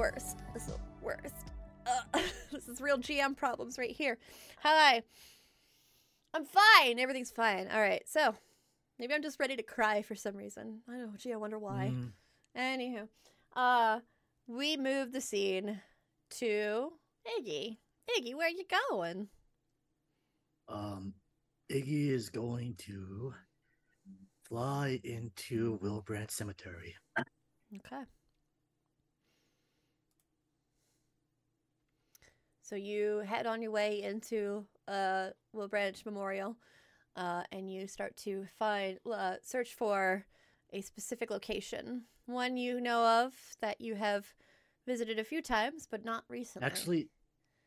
worst. This is the worst. This is real GM problems right here. Hi. I'm fine. Everything's fine. All right. So maybe I'm just ready to cry for some reason. I don't know. Gee, I wonder why. Mm, Anywho, uh, we move the scene to Iggy. Iggy, where you going? um, Iggy is going to fly into Wilbranch Cemetery. Okay. So you head on your way into uh, Wilbranch Memorial, uh, and you start to find uh, search for a specific location, one you know of that you have visited a few times, but not recently. Actually,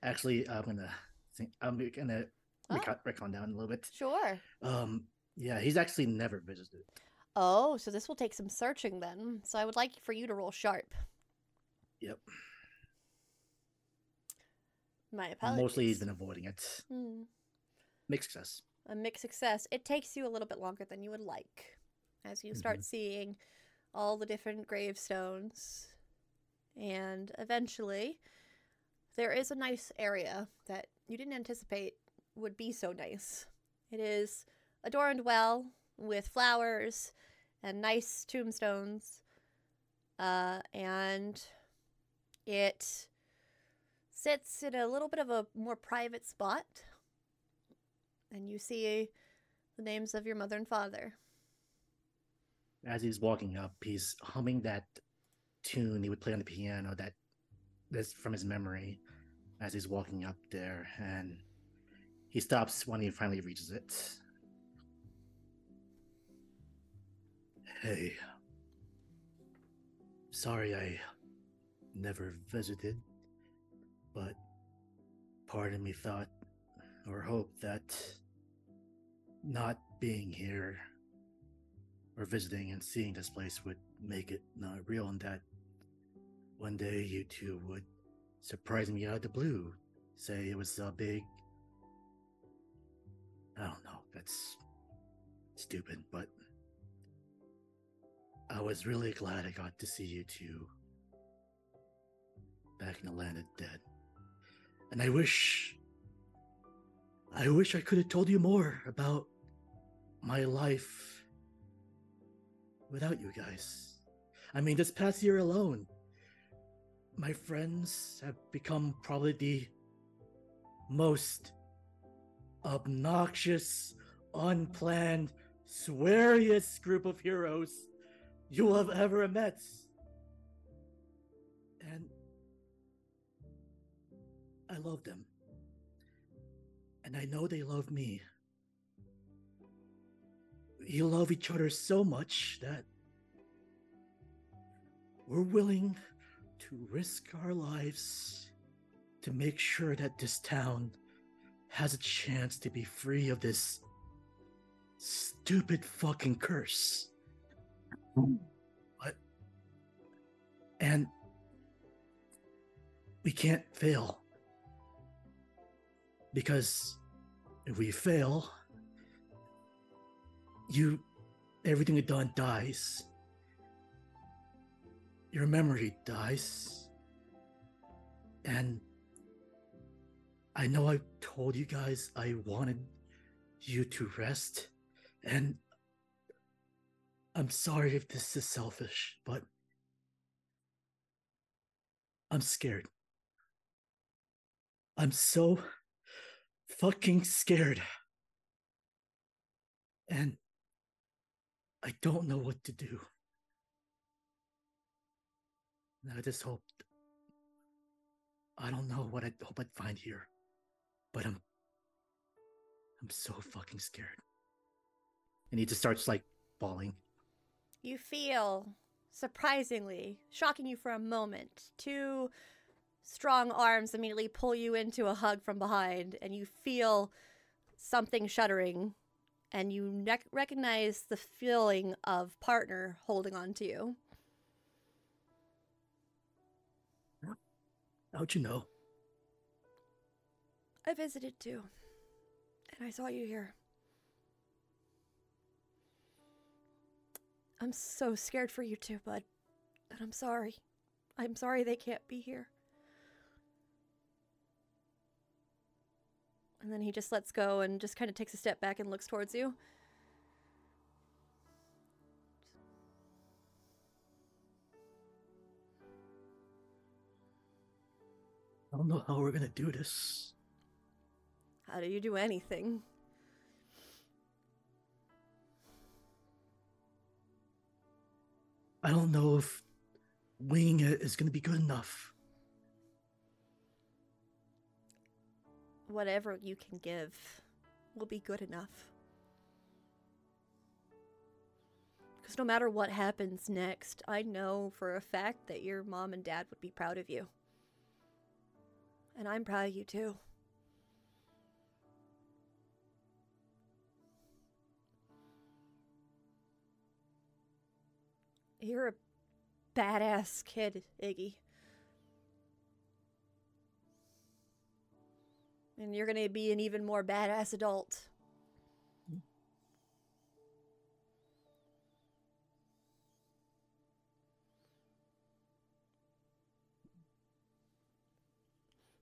actually, I'm gonna think. I'm gonna Oh. recon, down a little bit. sure. Um, yeah, he's actually never visited. Oh, so this will take some searching then. So I would like for you to roll sharp. Yep. My apologies. Mostly, he's been avoiding it. Hmm. Mixed success. a mixed success. It takes you a little bit longer than you would like as you start seeing all the different gravestones. And eventually, there is a nice area that you didn't anticipate would be so nice. It is adorned well with flowers and nice tombstones. Uh, and it sits in a little bit of a more private spot and you see the names of your mother and father. As he's walking up, he's humming that tune he would play on the piano that that's from his memory as he's walking up there and he stops when he finally reaches it. Hey. Sorry I never visited, but part of me thought or hoped that not being here or visiting and seeing this place would make it not real and that one day you two would surprise me out of the blue. Say it was a big i don't know that's stupid but i was really glad i got to see you two back in the land of dead and i wish i wish i could have told you more about my life without you guys. I mean, this past year alone, my friends have become probably the most obnoxious, unplanned, sweariest group of heroes you have ever met. I love them. And I know they love me you love each other so much that we're willing to risk our lives to make sure that this town has a chance to be free of this stupid fucking curse. But and we can't fail because if we fail you everything you've done dies. Your memory dies. And i know i told you guys i wanted you to rest and i'm sorry if this is selfish but i'm scared. I'm so fucking scared and I don't know what to do. And I just hoped. I don't know what I hope I'd find here, but I'm. I'm so fucking scared. And he just starts like bawling. You feel, surprisingly, shocking you for a moment, two strong arms immediately pull you into a hug from behind, and you feel something shuddering, and you nec- recognize the feeling of partner holding on to you. How'd you know? I visited too, and I saw you here. I'm so scared for you too, bud. And I'm sorry. I'm sorry they can't be here. And then he just lets go and just kind of takes a step back and looks towards you. I don't know how we're gonna do this. How do you do anything? I don't know if winging it is gonna be good enough. Whatever you can give will be good enough. Because no matter what happens next, I know for a fact that your mom and dad would be proud of you. And I'm proud of you too. You're a badass kid, Iggy. And you're gonna be an even more badass adult.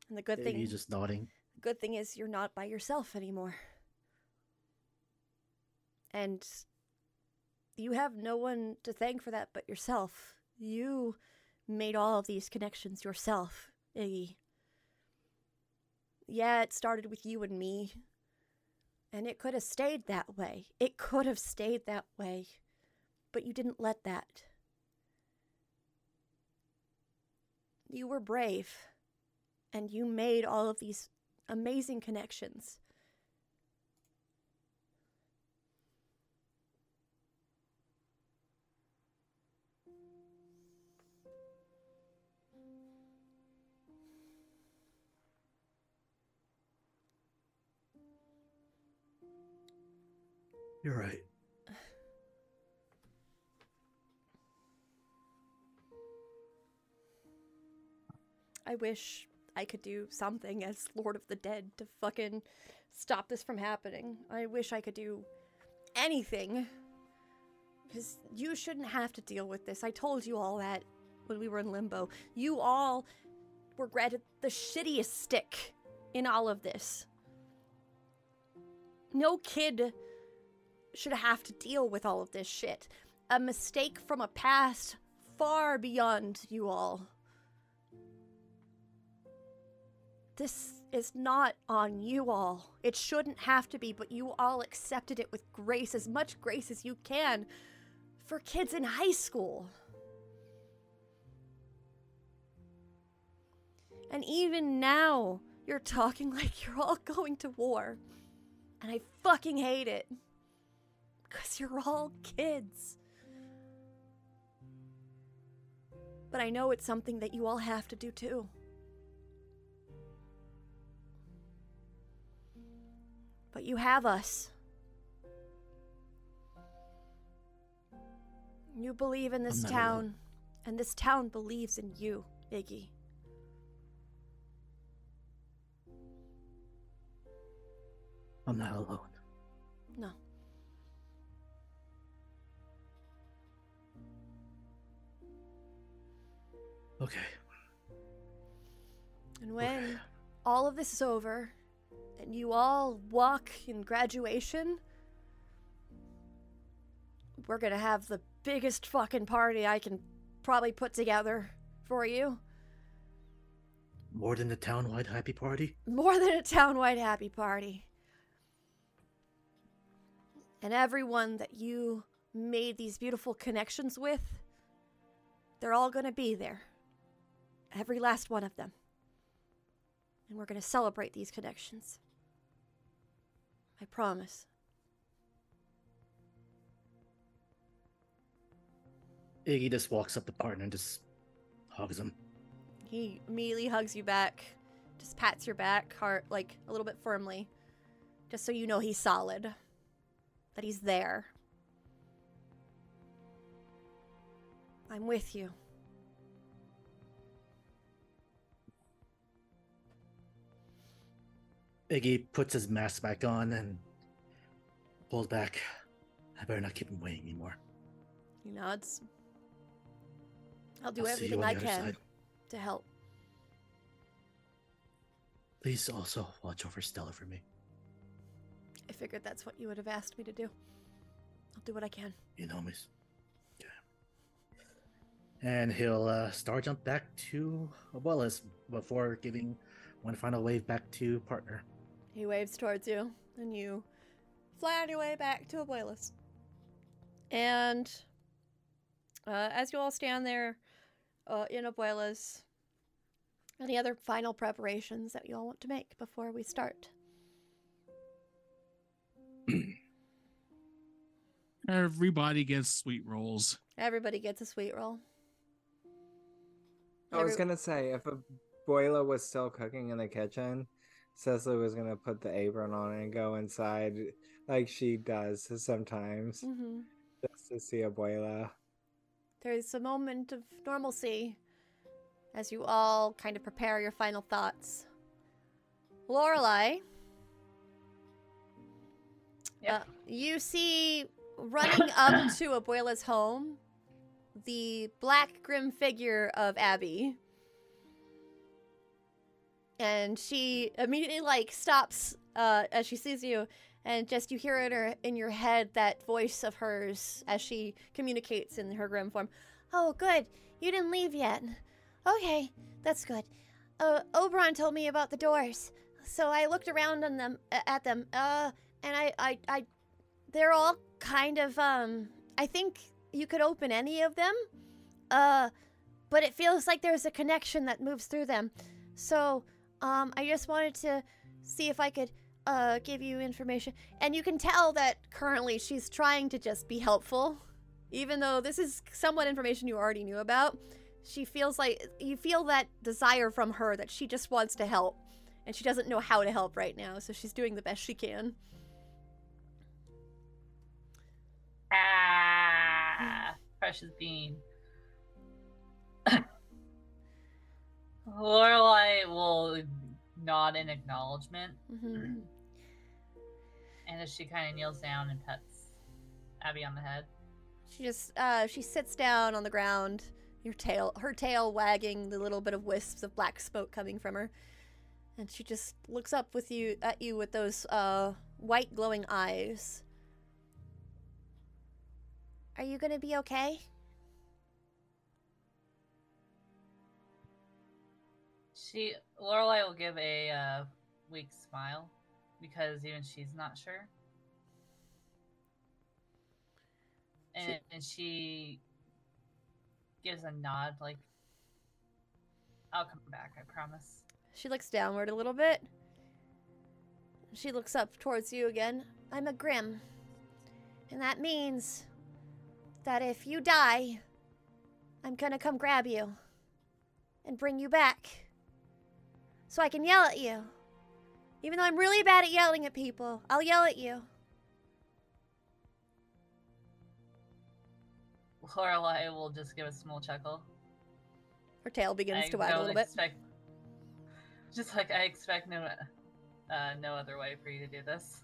And the good thing He's just nodding. good thing is you're not by yourself anymore. And you have no one to thank for that but yourself. You made all of these connections yourself, Iggy. Yeah, it started with you and me. And it could have stayed that way. It could have stayed that way. But you didn't let that. You were brave. And you made all of these amazing connections. You're right. I wish I could do something as Lord of the Dead to fucking stop this from happening. I wish I could do anything. Because you shouldn't have to deal with this. I told you all that when we were in limbo. You all were granted the shittiest stick in all of this. No kid should have to deal with all of this shit. A mistake from a past far beyond you all. This is not on you all. It shouldn't have to be, but you all accepted it with grace, as much grace as you can, for kids in high school. And even now, you're talking like you're all going to war. And I fucking hate it. Because you're all kids. But I know it's something that you all have to do too. But you have us. You believe in this town, alone. and this town believes in you, Iggy. I'm not alone. Okay. And when Okay. all of this is over, and you all walk in graduation, we're gonna have the biggest fucking party I can probably put together for you. More than a town-wide happy party? More than a town-wide happy party. And everyone that you made these beautiful connections with, they're all gonna be there. Every last one of them. And we're gonna celebrate these connections. I promise. Iggy just walks up to partner and just hugs him. He immediately hugs you back, just pats your back, heart like a little bit firmly, just so you know he's solid, that he's there. I'm with you. Iggy puts his mask back on and pulls back. I better not keep him waiting anymore. He nods. I'll do I'll everything I can side. to help. Please also watch over Stella for me. I figured that's what you would have asked me to do. I'll do what I can. You know, miss. Okay. And he'll uh, star jump back to Abuelas before giving one final wave back to partner. He waves towards you, and you fly on your way back to Abuelas. And uh, as you all stand there uh, in Abuelas, any other final preparations that you all want to make before we start? Everybody gets sweet rolls. Everybody gets a sweet roll. I was Every- gonna say if a boiler was still cooking in the kitchen, Cecily was gonna put the apron on and go inside like she does sometimes hmm just to see Abuela. There's a moment of normalcy as you all kind of prepare your final thoughts. Lorelei, Yep. uh, you see running up to Abuela's home the black grim figure of Abby. And she immediately like stops uh, as she sees you, and just you hear in her in your head that voice of hers as she communicates in her grim form. Oh, good, you didn't leave yet. Okay, that's good. Uh, Oberon told me about the doors, so I looked around on them at them. Uh, and I, I, I, they're all kind of um. I think you could open any of them. Uh, but it feels like there's a connection that moves through them. So, um, I just wanted to see if I could uh give you information. And you can tell that currently she's trying to just be helpful, even though this is somewhat information you already knew about. She feels like you feel that desire from her that she just wants to help, and she doesn't know how to help right now. So she's doing the best she can. Ah, precious bean. Lorelei will nod in acknowledgement, hmm and as she kind of kneels down and pets Abby on the head. She just uh she sits down on the ground, your tail her tail wagging, the little bit of wisps of black smoke coming from her. And she just looks up with you at you with those uh white glowing eyes. Are you going to be okay? She Lorelei will give a uh, weak smile because even she's not sure. And, and she gives a nod, like, I'll come back, I promise. She looks downward a little bit. She looks up towards you again. I'm a Grim. And that means that if you die, I'm gonna come grab you and bring you back. So I can yell at you. Even though I'm really bad at yelling at people, I'll yell at you. Lorelei will just give a small chuckle. Her tail begins I to wag a little bit. Just like I expect no, uh, no other way for you to do this.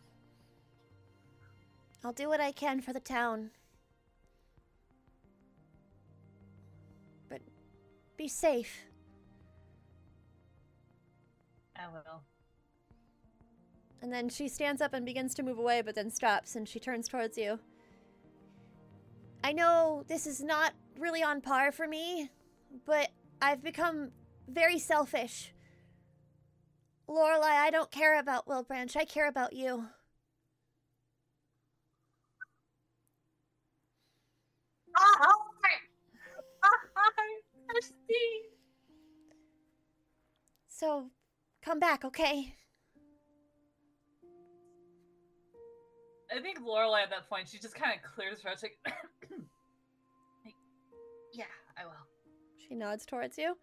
I'll do what I can for the town. But be safe. I will. And then she stands up and begins to move away, but then stops and she turns towards you. I know this is not really on par for me, but I've become very selfish. Lorelei, I don't care about Wilbranch. I care about you. So, come back, okay? I think Lorelei at that point, she just kind of clears her throat, like, like, yeah, I will. She nods towards you.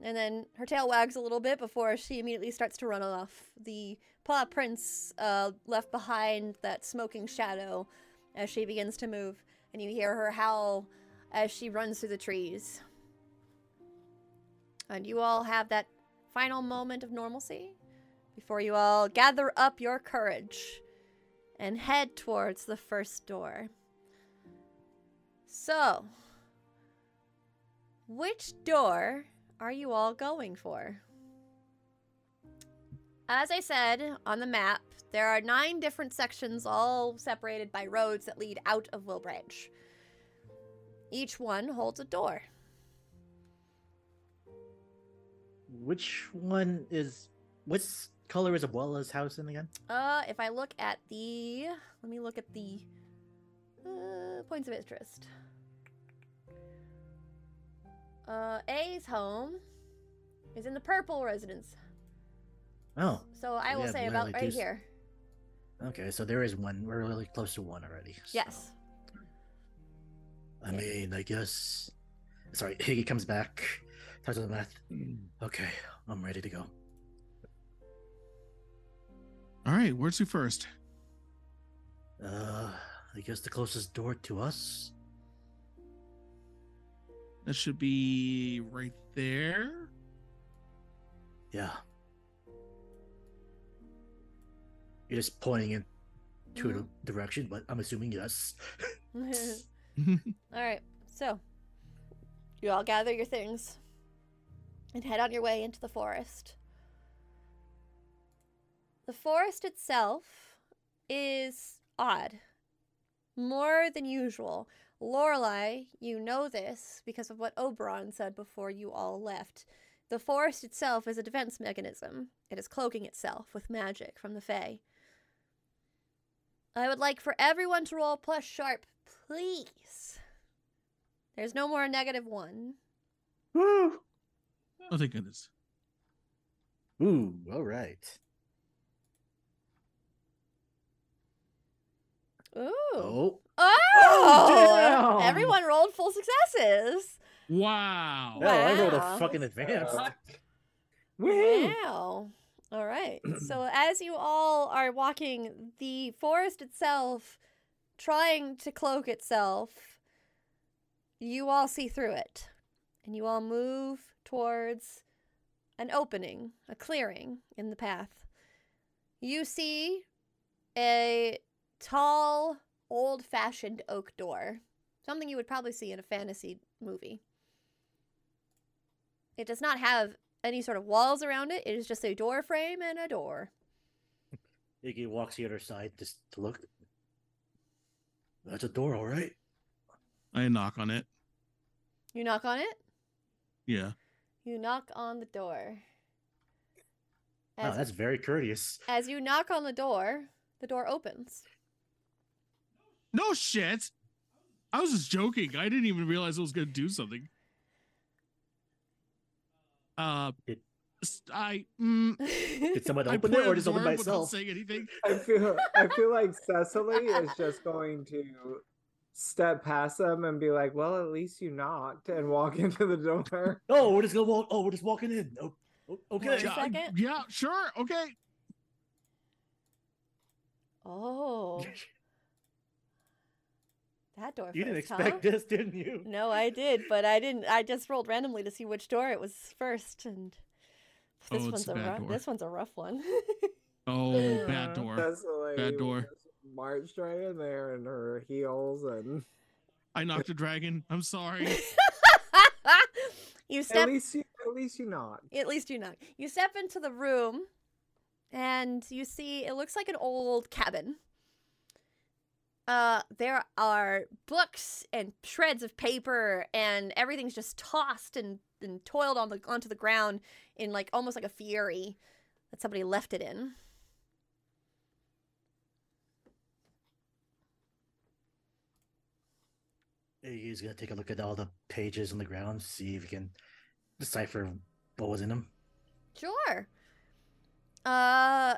And then her tail wags a little bit before she immediately starts to run off. The paw prints uh, left behind that smoking shadow as she begins to move. And you hear her howl as she runs through the trees. And you all have that final moment of normalcy before you all gather up your courage and head towards the first door. So, Which door are you all going for? As I said on the map, there are nine different sections, all separated by roads that lead out of Wilbranch. Each one holds a door. Which one is what color is Abuela's house in again? Uh, if I look at the, let me look at the uh, points of interest. Uh, A's home is in the purple residence. Oh, So I will say about right here. okay. So there is one. We're really close to one already. so- Yes. I mean, I guess. Sorry, Higgy comes back. Talks to the math. Okay, I'm ready to go. All right, where's you first? Uh, I guess the closest door to us. That should be right there. Yeah. You're just pointing in to Mhm. a direction, but I'm assuming yes. all right. So you all gather your things and head on your way into the forest. The forest itself is odd, more than usual. Lorelei, you know this because of what Oberon said before you all left. The forest itself is a defense mechanism. It is cloaking itself with magic from the Fae. I would like for everyone to roll plus sharp, please. There's no more negative one. Woo! Oh, thank goodness. Ooh, all right. Ooh. Oh, Oh! Oh. Everyone rolled full successes. Wow. no, I rolled a fucking advance. Woohoo! Wow. All right. so as you all are walking, the forest itself trying to cloak itself, you all see through it. And you all move towards an opening, a clearing in the path. You see a tall, old fashioned oak door. Something you would probably see in a fantasy movie. It does not have any sort of walls around it. It is just a door frame and a door. Iggy walks the other side just to look. That's a door, all right. I knock on it. You knock on it. Yeah. You knock on the door. Wow, As, that's very courteous. as you knock on the door, the door opens. No shit. I was just joking. I didn't even realize I was going to do something. Uh, Did- s- I mm, Did someone I open it or at just open door by itself? saying anything. I feel I feel like Cecily is just going to step past them and be like, "Well, at least you knocked," and walk into the door. Oh, we're just gonna walk. Oh, we're just walking in. Oh, o- One okay. Yeah, second. yeah, sure, okay. oh, that door. You didn't first, expect huh? this, didn't you? No, I did, but I didn't. I just rolled randomly to see which door it was first, and this Oh, one's the a rough. door. This one's a rough one. Oh, bad door. Cecily Bad door. Just Marched right in there in her heels and I knocked a dragon. I'm sorry. you step. at least you at least you knocked. At least you knock. You step into the room, and you see it looks like an old cabin. Uh, there are books and shreds of paper, and everything's just tossed and, and toiled on the onto the ground in like almost like a fury that somebody left it in. He's gonna take a look at all the pages on the ground, see if he can decipher what was in them. Sure. Uh,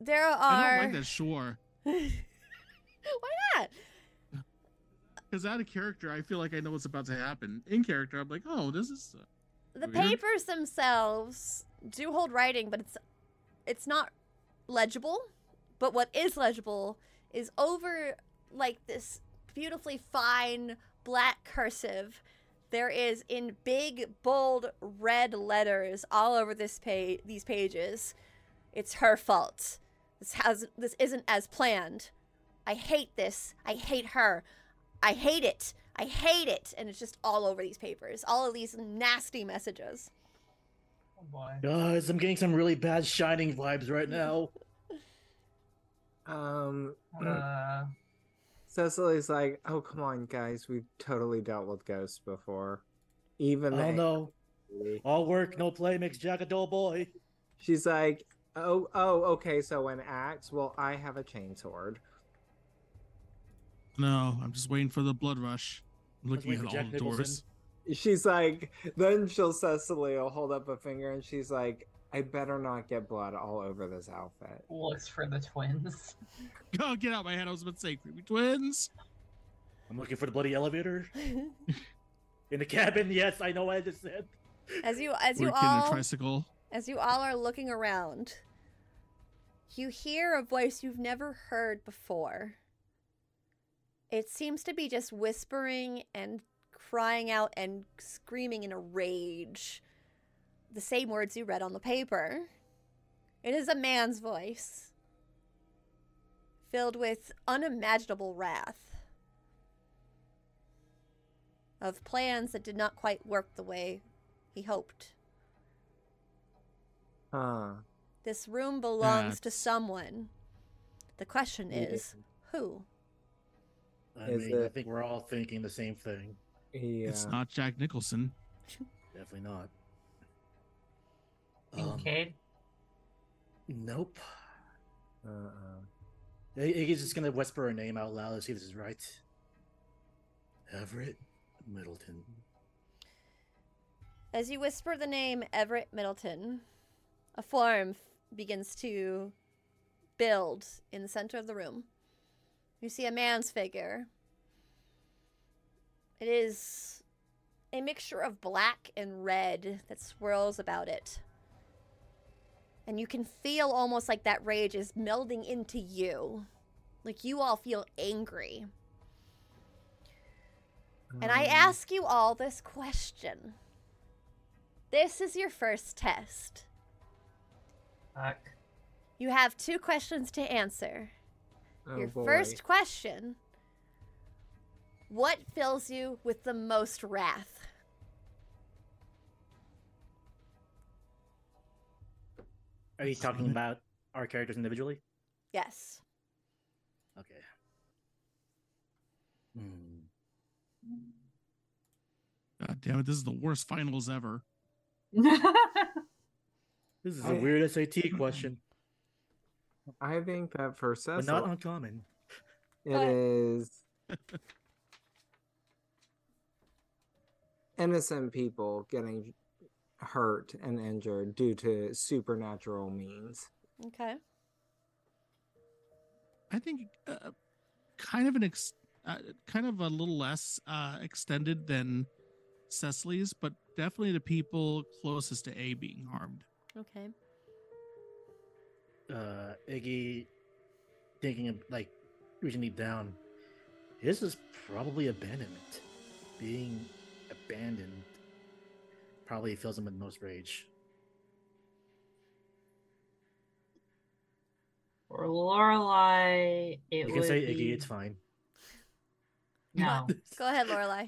there are. I don't like that sure. Why not? Because out of character, I feel like I know what's about to happen. In character, I'm like, oh, this is. Uh, the Weird. papers themselves do hold writing but it's it's not legible but what is legible is over like this beautifully fine black cursive there is in big bold red letters all over this page these pages it's her fault this has this isn't as planned i hate this i hate her i hate it I hate it. And it's just all over these papers, all of these nasty messages. Oh boy. Guys, I'm getting some really bad shining vibes right now. Um, Uh, Cecily's like, "Oh, come on, guys. We've totally dealt with ghosts before. Even Oh the no. angry." All work, no play makes Jack a dull boy. She's like, "Oh, oh, okay. So an axe. Well, I have a chain sword. No, I'm just waiting for the blood rush. I'm looking at all Jack the doors. She's like, then she'll Cecily will hold up a finger and she's like, I better not get blood all over this outfit. looks for the twins. Oh, get out my head. I was about to say creepy twins. I'm looking for the bloody elevator in the cabin. Yes, I know what I just said. as you as you We're a all tricycle. as you all are looking around, you hear a voice you've never heard before. It seems to be just whispering and crying out and screaming in a rage. The same words you read on the paper. It is a man's voice, filled with unimaginable wrath of plans that did not quite work the way he hoped. Huh. This room belongs to someone. The question Yeah. is, who? I Is mean, I think we're all thinking the same thing. Yeah. It's not Jack Nicholson. Definitely not. Um, nope. Uh-uh. I- Iggy's just gonna whisper her name out loud to see if this is right. Everett Middleton. As you whisper the name Everett Middleton, a form f- begins to build in the center of the room. You see a man's figure. It is a mixture of black and red that swirls about it. And you can feel almost like that rage is melding into you. Like you all feel angry. And I Um, ask you all this question. This is your first test. Fuck. You have two questions to answer. oh your boy. first question What fills you with the most wrath? Are you talking about our characters individually? Yes. Okay. Hmm. God damn it, this is the worst finals ever. This is a I- weird SAT question, I think that for but Cecily, not uncommon. it But- is innocent people getting hurt and injured due to supernatural means. Okay. I think uh, kind of an ex- uh, kind of a little less uh, extended than Cecily's, but definitely the people closest to A being harmed. Okay. Uh, Iggy thinking of like reaching deep down. This is probably abandonment. Being abandoned probably fills him with most rage. For Lorelei, it you can would say be... Iggy, it's fine. No. Go ahead, Lorelei.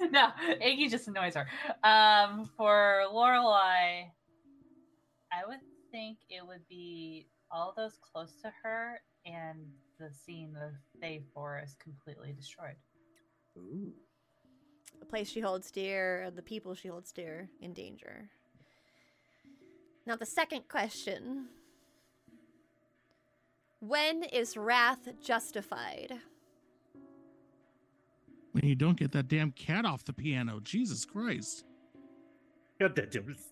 no, Iggy just annoys her. Um, for Lorelei, I would think it would be all those close to her and the scene—the Fae forest completely destroyed. Ooh. The place she holds dear, and the people she holds dear in danger. Now, the second question When is wrath justified? When you don't get that damn cat off the piano, Jesus Christ! Got that difference.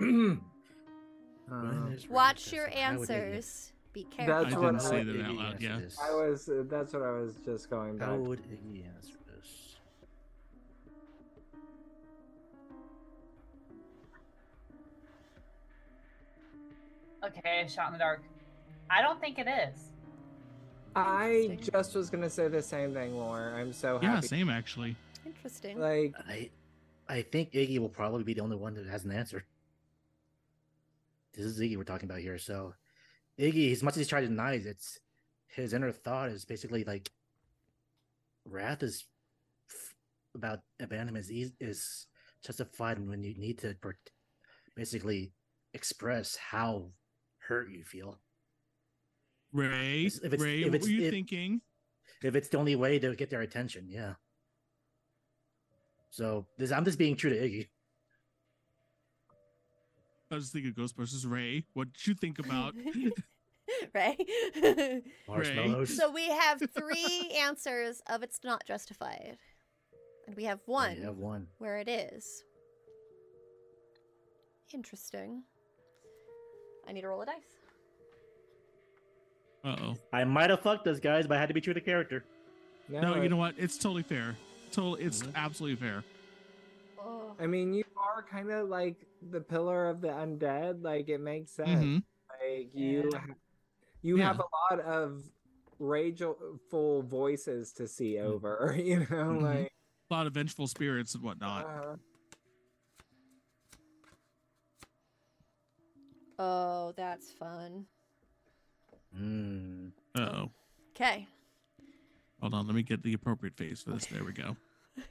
Um, Watch your answers. Be careful. That's I what didn't I- say that out loud. Yeah, I was. uh, That's what I was just going back. How would Iggy answer Okay, shot in the dark. I don't think it is. I just was gonna say the same thing, Laura. I'm so happy. yeah, same actually. Interesting. Like, I, I think Iggy will probably be the only one that has an answer. This is Iggy we're talking about here. So, Iggy, as much as he's trying to deny it, it's his inner thought is basically like, wrath is f- about abandonment is eas- is justified when you need to per- basically express how hurt you feel. Ray, If it's- Ray, if what it's- were you if- thinking? If it's the only way to get their attention, yeah. So this, I'm just being true to Iggy. I was thinking Ghostbusters. Ray, what did you think about? right? Marshmallows. so we have three answers of it's not justified. And we have one You have one. where it is. Interesting. I need to roll a dice. Uh oh. I might have fucked us guys, but I had to be true to character. No, you know what? It's totally fair. Total. It's Mhm. absolutely fair. Oh. I mean, you are kind of like the pillar of the undead. Like it makes sense. hmm Like you, Yeah. ha- you Yeah. have a lot of rageful voices to see over. You know, Mhm. like A lot of vengeful spirits and whatnot. uh, Oh, that's fun. Mm. Uh oh. Okay. Hold on. Let me get the appropriate face for this. There we go.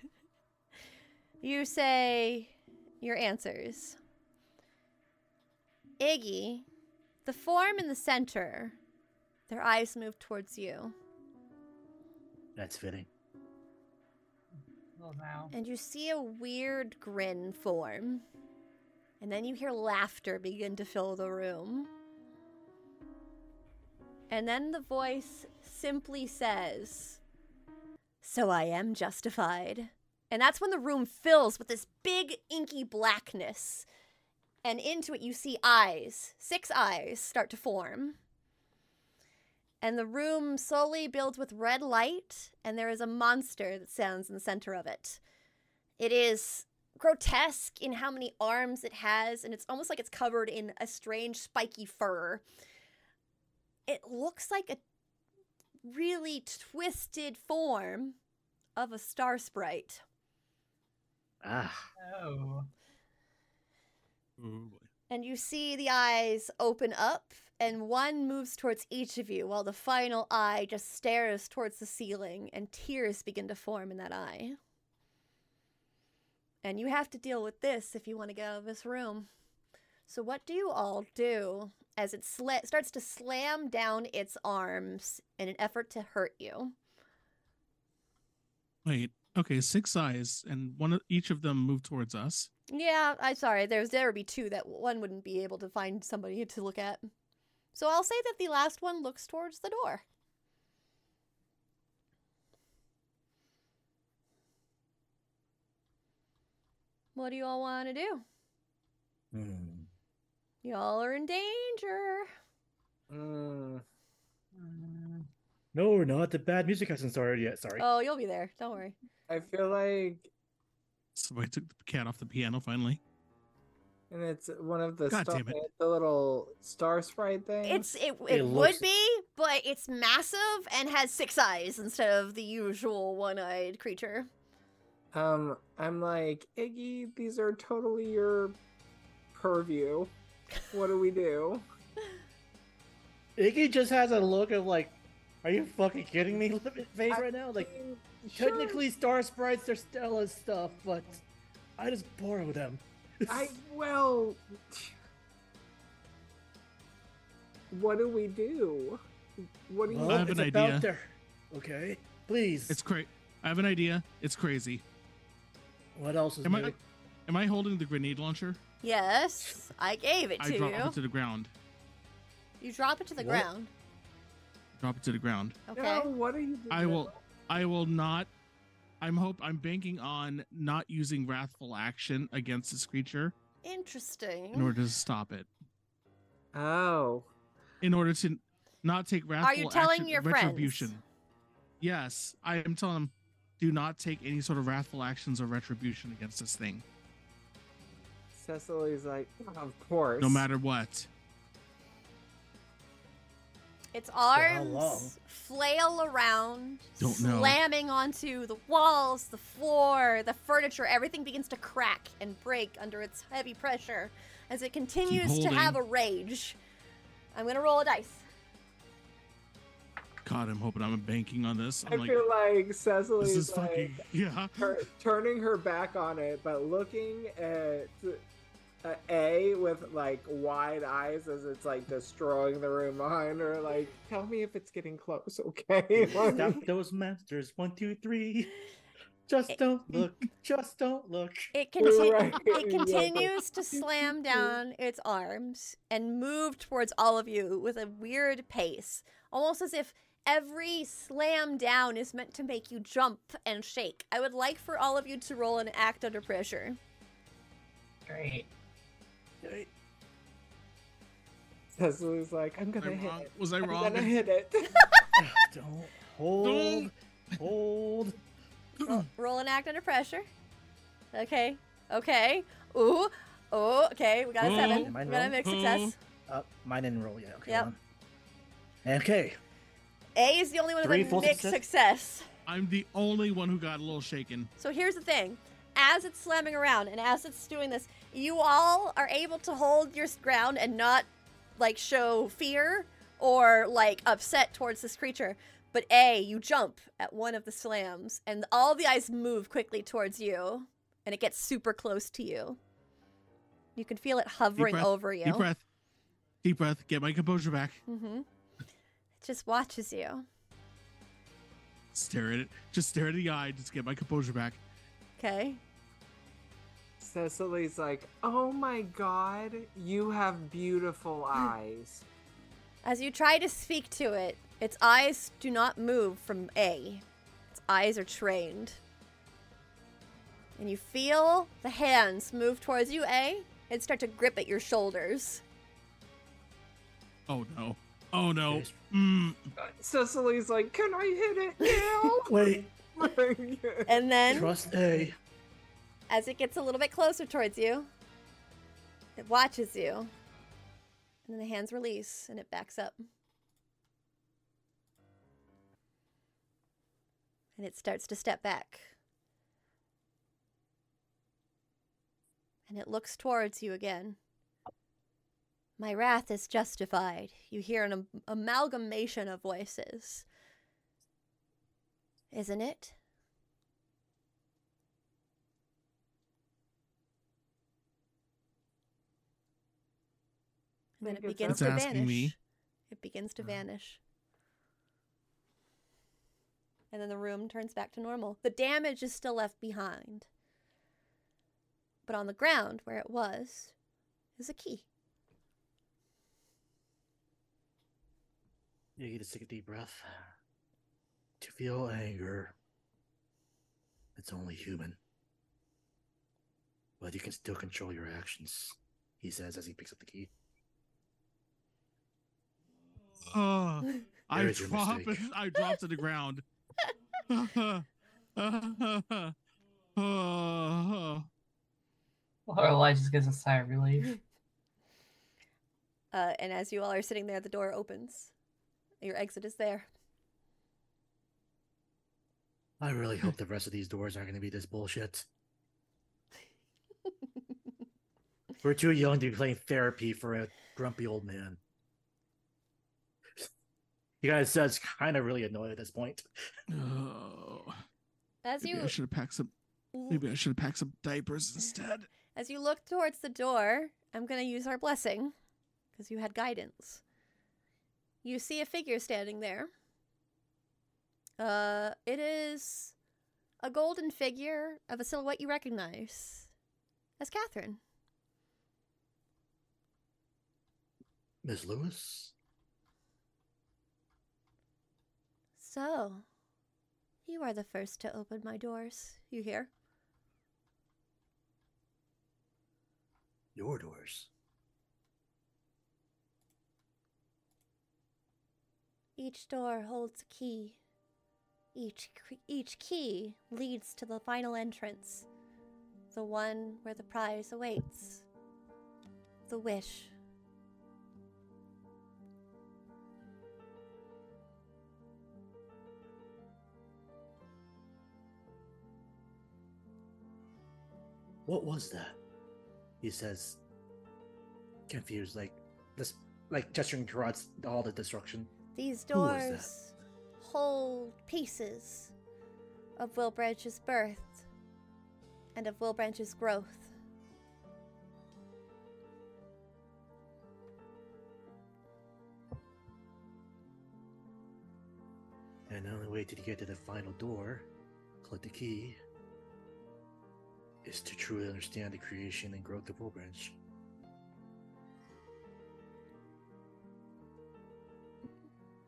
You say your answers. Iggy, the form in the center, their eyes move towards you, That's fitting. Well, now. and you see a weird grin form. And then you hear laughter begin to fill the room. And then the voice simply says, So I am justified. And that's when the room fills with this big inky blackness. And into it, you see eyes, six eyes start to form. And the room slowly builds with red light, and there is a monster that stands in the center of it. It is grotesque in how many arms it has, and it's almost like it's covered in a strange spiky fur. It looks like a really twisted form of a star sprite. Ah, Oh. Ooh, boy. And you see the eyes open up, and one moves towards each of you, while the final eye just stares towards the ceiling, and tears begin to form in that eye. And you have to deal with this if you want to get out of this room. So, what do you all do as it sla- starts to slam down its arms in an effort to hurt you? Wait. Okay. Six eyes, and one of each of them move towards us. Yeah, I'm sorry. There's there would be two that one wouldn't be able to find somebody to look at. So I'll say that the last one looks towards the door. What do you all want to do? hmm. Y'all are in danger. mm, Mm. No, we're not. The bad music hasn't started yet. Sorry. Oh, you'll be there. Don't worry. I feel like, So I took the cat off the piano finally. and it's one of the God star, the little star sprite thing. It's it, it, It would looks- be, but it's massive and has six eyes instead of the usual one-eyed creature. Um, I'm like Iggy. These are totally your purview. What do we do? Iggy just has a look of like, are you fucking kidding me? Face I right now. Like, mean, sure, technically, Star Sprites are Stella stuff, but I just borrow them. I well. What do we do? What do you? Well, I have it's an about idea. their- Okay, please. It's cra I have an idea. It's crazy. What else is Am new? I? Am I holding the grenade launcher? Yes, I gave it to you. I drop you. it to the ground. You drop it to the What? ground. Drop it to the ground. Okay. No, what are you doing? I will. I will not. I'm hope. I'm banking on not using wrathful action against this creature Interesting. in order to stop it. Oh, In order to not take wrathful action. Are you telling action, your friends? retribution. Yes, I am telling them, do not take any sort of wrathful actions or retribution against this thing, Cecily's like, of course. no matter what. Its arms flail around, Don't know. slamming onto the walls, the floor, the furniture. Everything begins to crack and break under its heavy pressure as it continues to have a rage. I'm gonna roll a dice. God, I'm hoping I'm banking on this. I I'm like, feel like Cecily's this is like, fucking yeah. tur- turning her back on it, but looking at uh, A with like wide eyes as it's like destroying the room behind her. Like, tell me if it's getting close, okay? Stop those monsters. One, two, three. Just don't look. Just don't look. It, conti- Right. it continues to slam down its arms and move towards all of you with a weird pace, almost as if every slam down is meant to make you jump and shake. I would like for all of you to roll and act under pressure. Great. Hey, Cecily's like, I'm gonna hit wrong? it. Was I I'm wrong? gonna hit it. Don't hold. Hold. Roll, roll an act under pressure. Okay. Okay. Ooh. Oh, okay. We got a Oh. seven. Am We I got a mixed Oh. success. Uh, mine didn't roll yet. Okay. Yep. Okay. A is the only one Three with a full mixed success? success. I'm the only one who got a little shaken. So here's the thing. As it's slamming around and as it's doing this, you all are able to hold your ground and not like show fear or like upset towards this creature. But A, you jump at one of the slams and all the eyes move quickly towards you and it gets super close to you. You can feel it hovering breath, over you. Deep breath. Deep breath. Get my composure back. Mm-hmm. It just watches you. Stare at it. Just stare at the eye. Just get my composure back. Okay. Cecily's like, oh my god, you have beautiful eyes. As you try to speak to it, its eyes do not move from A. Its eyes are trained. And you feel the hands move towards you, A, and start to grip at your shoulders. Oh no. Oh no. Mm. Cecily's like, can I hit it now? Wait. And then, Trust A. as it gets a little bit closer towards you, it watches you. And then the hands release and it backs up. And it starts to step back. And it looks towards you again. My wrath is justified. You hear an am- amalgamation of voices. Isn't it? And then it begins to vanish. me. It begins to Oh. vanish. And then the room turns back to normal. The damage is still left behind. But on the ground, where it was, is a key. You need to take a deep breath. To feel anger, it's only human. But you can still control your actions, he says as he picks up the key. Oh, I There's your drop. mistake. I drop to the ground. oh, Lorelei just gives a sigh of relief. Uh, and as you all are sitting there, the door opens. Your exit is there. I really hope the rest of these doors aren't going to be this bullshit. We're too young to be playing therapy for a grumpy old man. You guys says kind of really annoyed at this point. oh. As Maybe you I should have packed some. Maybe I should have packed some diapers instead. As you look towards the door, I'm going to use our blessing because you had guidance. You see a figure standing there. Uh, it is a golden figure of a silhouette you recognize as Catherine. Miss Lewis? So, you are the first to open my doors. You hear? Your doors. Each door holds a key. Each each key leads to the final entrance, the one where the prize awaits. The wish. What was that? He says, confused, like this, like gesturing towards all the destruction. These Who was that? doors hold pieces of Wilbranch's birth and of Wilbranch's growth. And the only way to get to the final door, collect the key, is to truly understand the creation and growth of Wilbranch.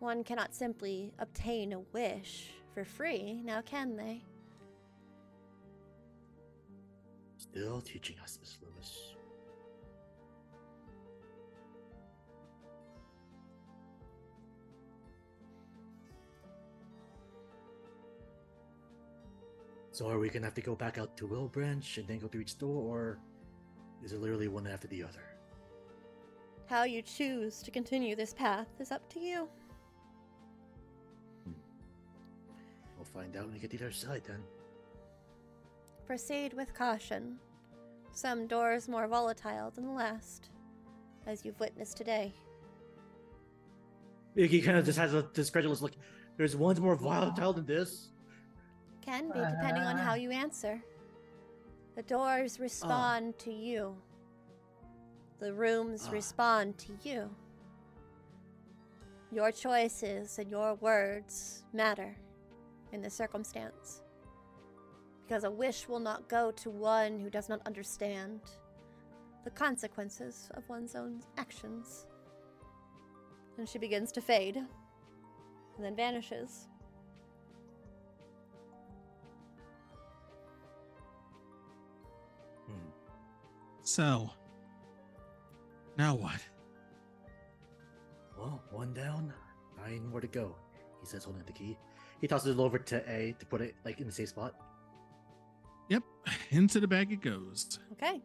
One cannot simply obtain a wish for free, now can they? Still teaching us, Miss Lewis. So are we gonna have to go back out to Wilbranch and then go through each door, or is it literally one after the other? How you choose to continue this path is up to you. Find out when we get to the other side then. Proceed with caution. Some doors more volatile than the last, as you've witnessed today. He kind of just has a discredulous look. There's ones more volatile than this. Can be, depending on how you answer. The doors respond to you. The rooms Ah. respond to you. Your choices and your words matter in this circumstance. Because a wish will not go to one who does not understand the consequences of one's own actions. And she begins to fade, and then vanishes. Hmm. So, now what? Well, one down, nine more to go. He says, holding the key. He tosses it over to A to put it like in the safe spot. Yep, into the bag it goes. Okay.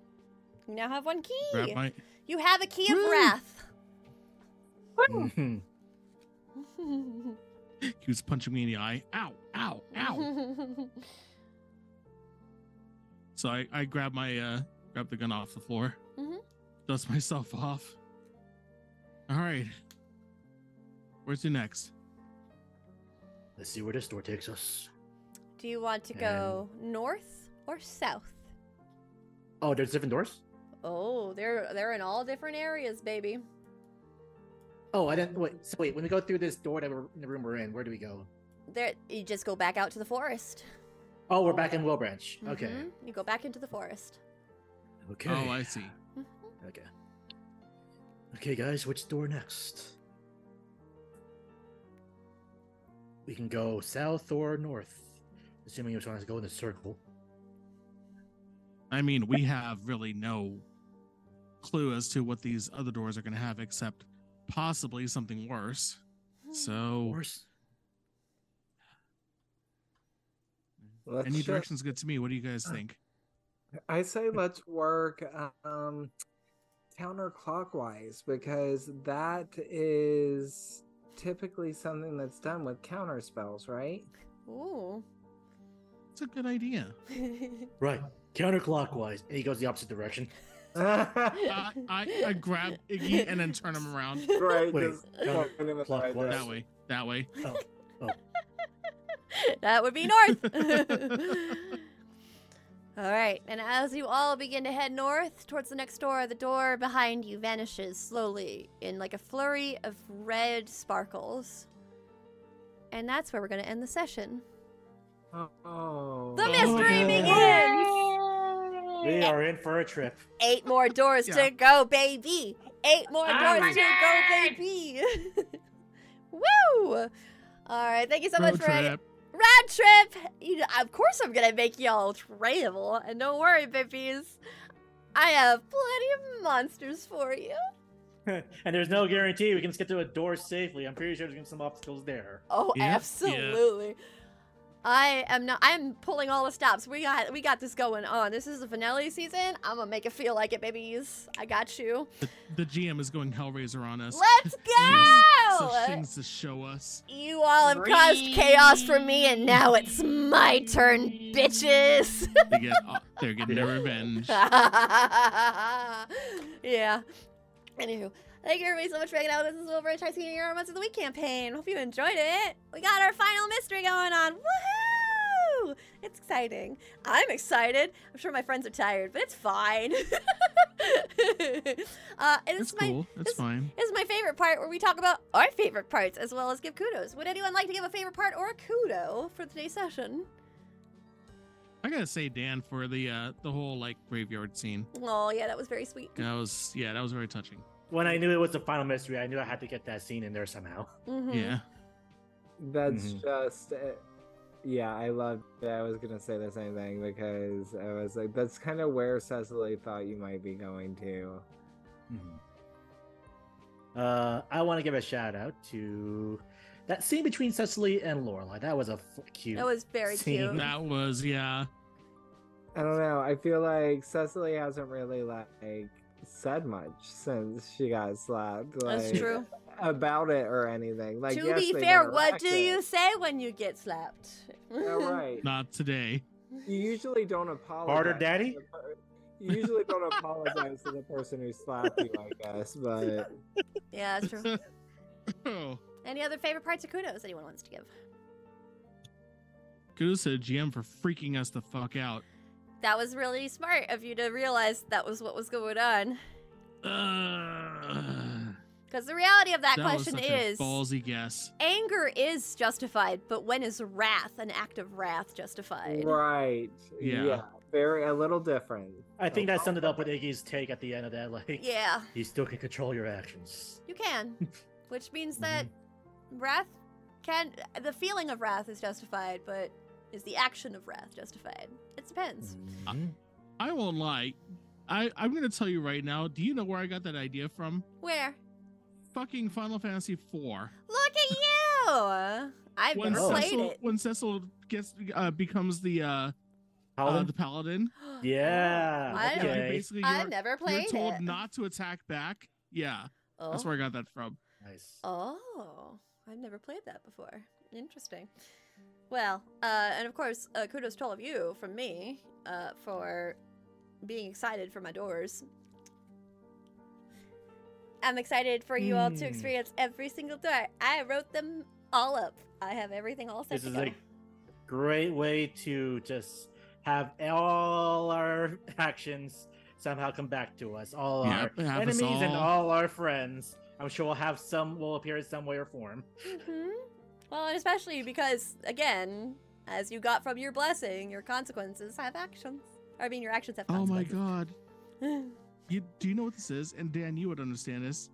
You now have one key. Grab my. You have a key of wrath. He was punching me in the eye. Ow! Ow! Ow! so I, I grab my uh grab the gun off the floor. Mhm. Dust myself off. All right. Where's the next? Let's see where this door takes us. Do you want to go north or south? Oh, there's different doors? Oh, they're they're in all different areas, baby. Oh, I didn't. Wait, so wait, when we go through this door that we're in the room we're in, where do we go? There, you just go back out to the forest. Oh, we're back in Wilbranch. Okay. Mhm. You go back into the forest. Okay. Oh, I see. Okay. Okay, guys, which door next? We can go south or north, assuming you're trying to go in a circle. I mean, we have really no clue as to what these other doors are going to have, except possibly something worse. So, Worse. Let's any just- direction's good to me. What do you guys think? I say let's work um counterclockwise because that is typically something that's done with counter spells, right? Ooh. It's a good idea. Right. Counterclockwise. And he goes the opposite direction. Uh, I, I grab Iggy and then turn him around right, Wait, just pointing in the right counterclockwise. that way. That way. that would be north. All right, and as you all begin to head north towards the next door, the door behind you vanishes slowly in like a flurry of red sparkles. And that's where we're going to end the session. Oh. The Oh, mystery yeah. begins! We are in for a trip. Eight more doors Yeah. to go, baby. Eight more Oh doors my to go, baby. Woo! All right, thank you so much for trip. Rad trip. You know, of course, I'm gonna make y'all travel, and don't worry, babies. I have plenty of monsters for you. and there's no guarantee we can just get to a door safely. I'm pretty sure there's gonna be some obstacles there. Oh, yeah. absolutely. I am not. I'm pulling all the stops. We got. We got this going on. This is the finale season. I'm gonna make it feel like it, babies. I got you. The, the GM is going Hellraiser on us. Let's go. Such things to show us. You all have caused chaos for me, and now it's my turn, bitches. They get, uh, they're getting their revenge. yeah. Anywho, thank you everybody so much for hanging out with us. This is over at Senior Year Monster of the Week campaign. Hope you enjoyed it. We got our final mystery going on. Woohoo! It's exciting. I'm excited. I'm sure my friends are tired, but it's fine. uh, and it's my cool. That's this- fine. this is my favorite part where we talk about our favorite parts as well as give kudos. Would anyone like to give a favorite part or a kudo for today's session? I gotta say, Dan, for the uh the whole like graveyard scene. Oh yeah, that was very sweet. That was yeah, that was very touching. When I knew it was the final mystery, I knew I had to get that scene in there somehow. Mhm. Yeah. That's Mhm. just, uh, yeah, I loved it. I was gonna say the same thing because I was like, that's kind of where Cecily thought you might be going to. Mhm. Uh, I want to give a shout out to that scene between Cecily and Lorelei. That was a f- cute. That was very scene. cute. That was yeah. I don't know. I feel like Cecily hasn't really like said much since she got slapped. Like, That's true. About it or anything. Like, to yes, be fair, what do you say when you get slapped? Yeah, right. Not today. You usually don't apologize. Harder, to Daddy? the per- You usually don't apologize to the person who slapped you, I guess. But yeah, that's true. oh, Any other favorite parts of kudos anyone wants to give? kudos to the GM for freaking us the fuck out. That was really smart of you to realize that was what was going on. Uh, Because the reality of that, that was question such a is ballsy guess. anger is justified, but when is wrath, an act of wrath, justified? right, Yeah. very a little different. I think that summed it up with Iggy's take at the end of that. Like, Yeah, you still can control your actions. you can. Which means that wrath can. The feeling of wrath is justified, but is the action of wrath justified? It depends. Mhm. I won't lie. I I'm gonna tell you right now. Do you know where I got that idea from? Where? Fucking Final Fantasy IV. Look at you! I've When never played Cecil it. when Cecil gets uh, becomes the uh, uh Paladin? the paladin. Yeah. I Yeah, don't- okay. basically I've you're, never you're told it. not to attack back. Yeah, oh. that's where I got that from. Nice. Oh, I've never played that before. Interesting. Well, uh, and of course, uh, kudos to all of you from me uh, for being excited for my doors. I'm excited for you all to Hmm. experience every single door. I wrote them all up. I have everything all set This to is go. a great way to just have all our actions somehow come back to us. All Yep, our have us enemies and all- all our friends. I'm sure we'll have some will appear in some way or form. hmm Well, and especially because, again, as you got from your blessing, your consequences have actions. Or, I mean, your actions have consequences. Oh my god. You do you know what this is? And Dan, you would understand this.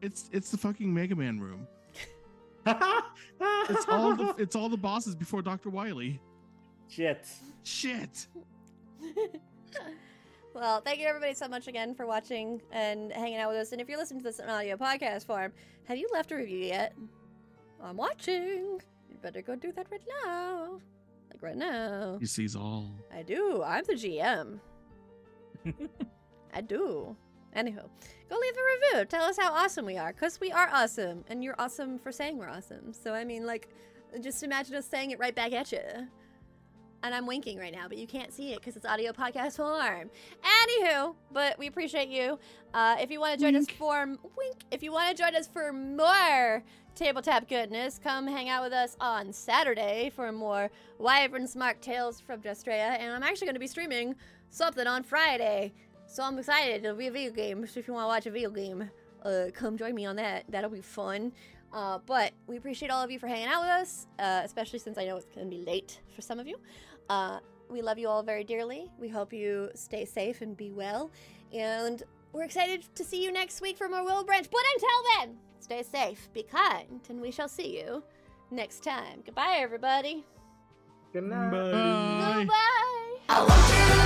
It's it's the fucking Mega Man room. It's all the it's all the bosses before Dr. Wily. shit. Shit. well, thank you everybody so much again for watching and hanging out with us. And if you're listening to this in audio podcast form, have you left a review yet? I'm watching. You better go do that right now. Like right now. He sees all. I do. I'm the GM. I do. Anywho, go leave a review. Tell us how awesome we are, because we are awesome, and you're awesome for saying we're awesome. So, I mean, like, just imagine us saying it right back at you. And I'm winking right now, but you can't see it because it's audio podcast form. Anywho, but we appreciate you. Uh, if you want to join us for wink, if you want to join us for more tabletop goodness, come hang out with us on Saturday for more Wyvern Smart Tales from Destrea. And I'm actually going to be streaming something on Friday. So I'm excited. It'll be a video game. So if you want to watch a video game, uh, come join me on that. That'll be fun. Uh, but we appreciate all of you for hanging out with us, uh, especially since I know it's going to be late for some of you. Uh, we love you all very dearly. We hope you stay safe and be well. And we're excited to see you next week for more Wilbranch. But until then, stay safe, be kind, and we shall see you next time. Goodbye, everybody. Good night. Bye. Goodbye. I want you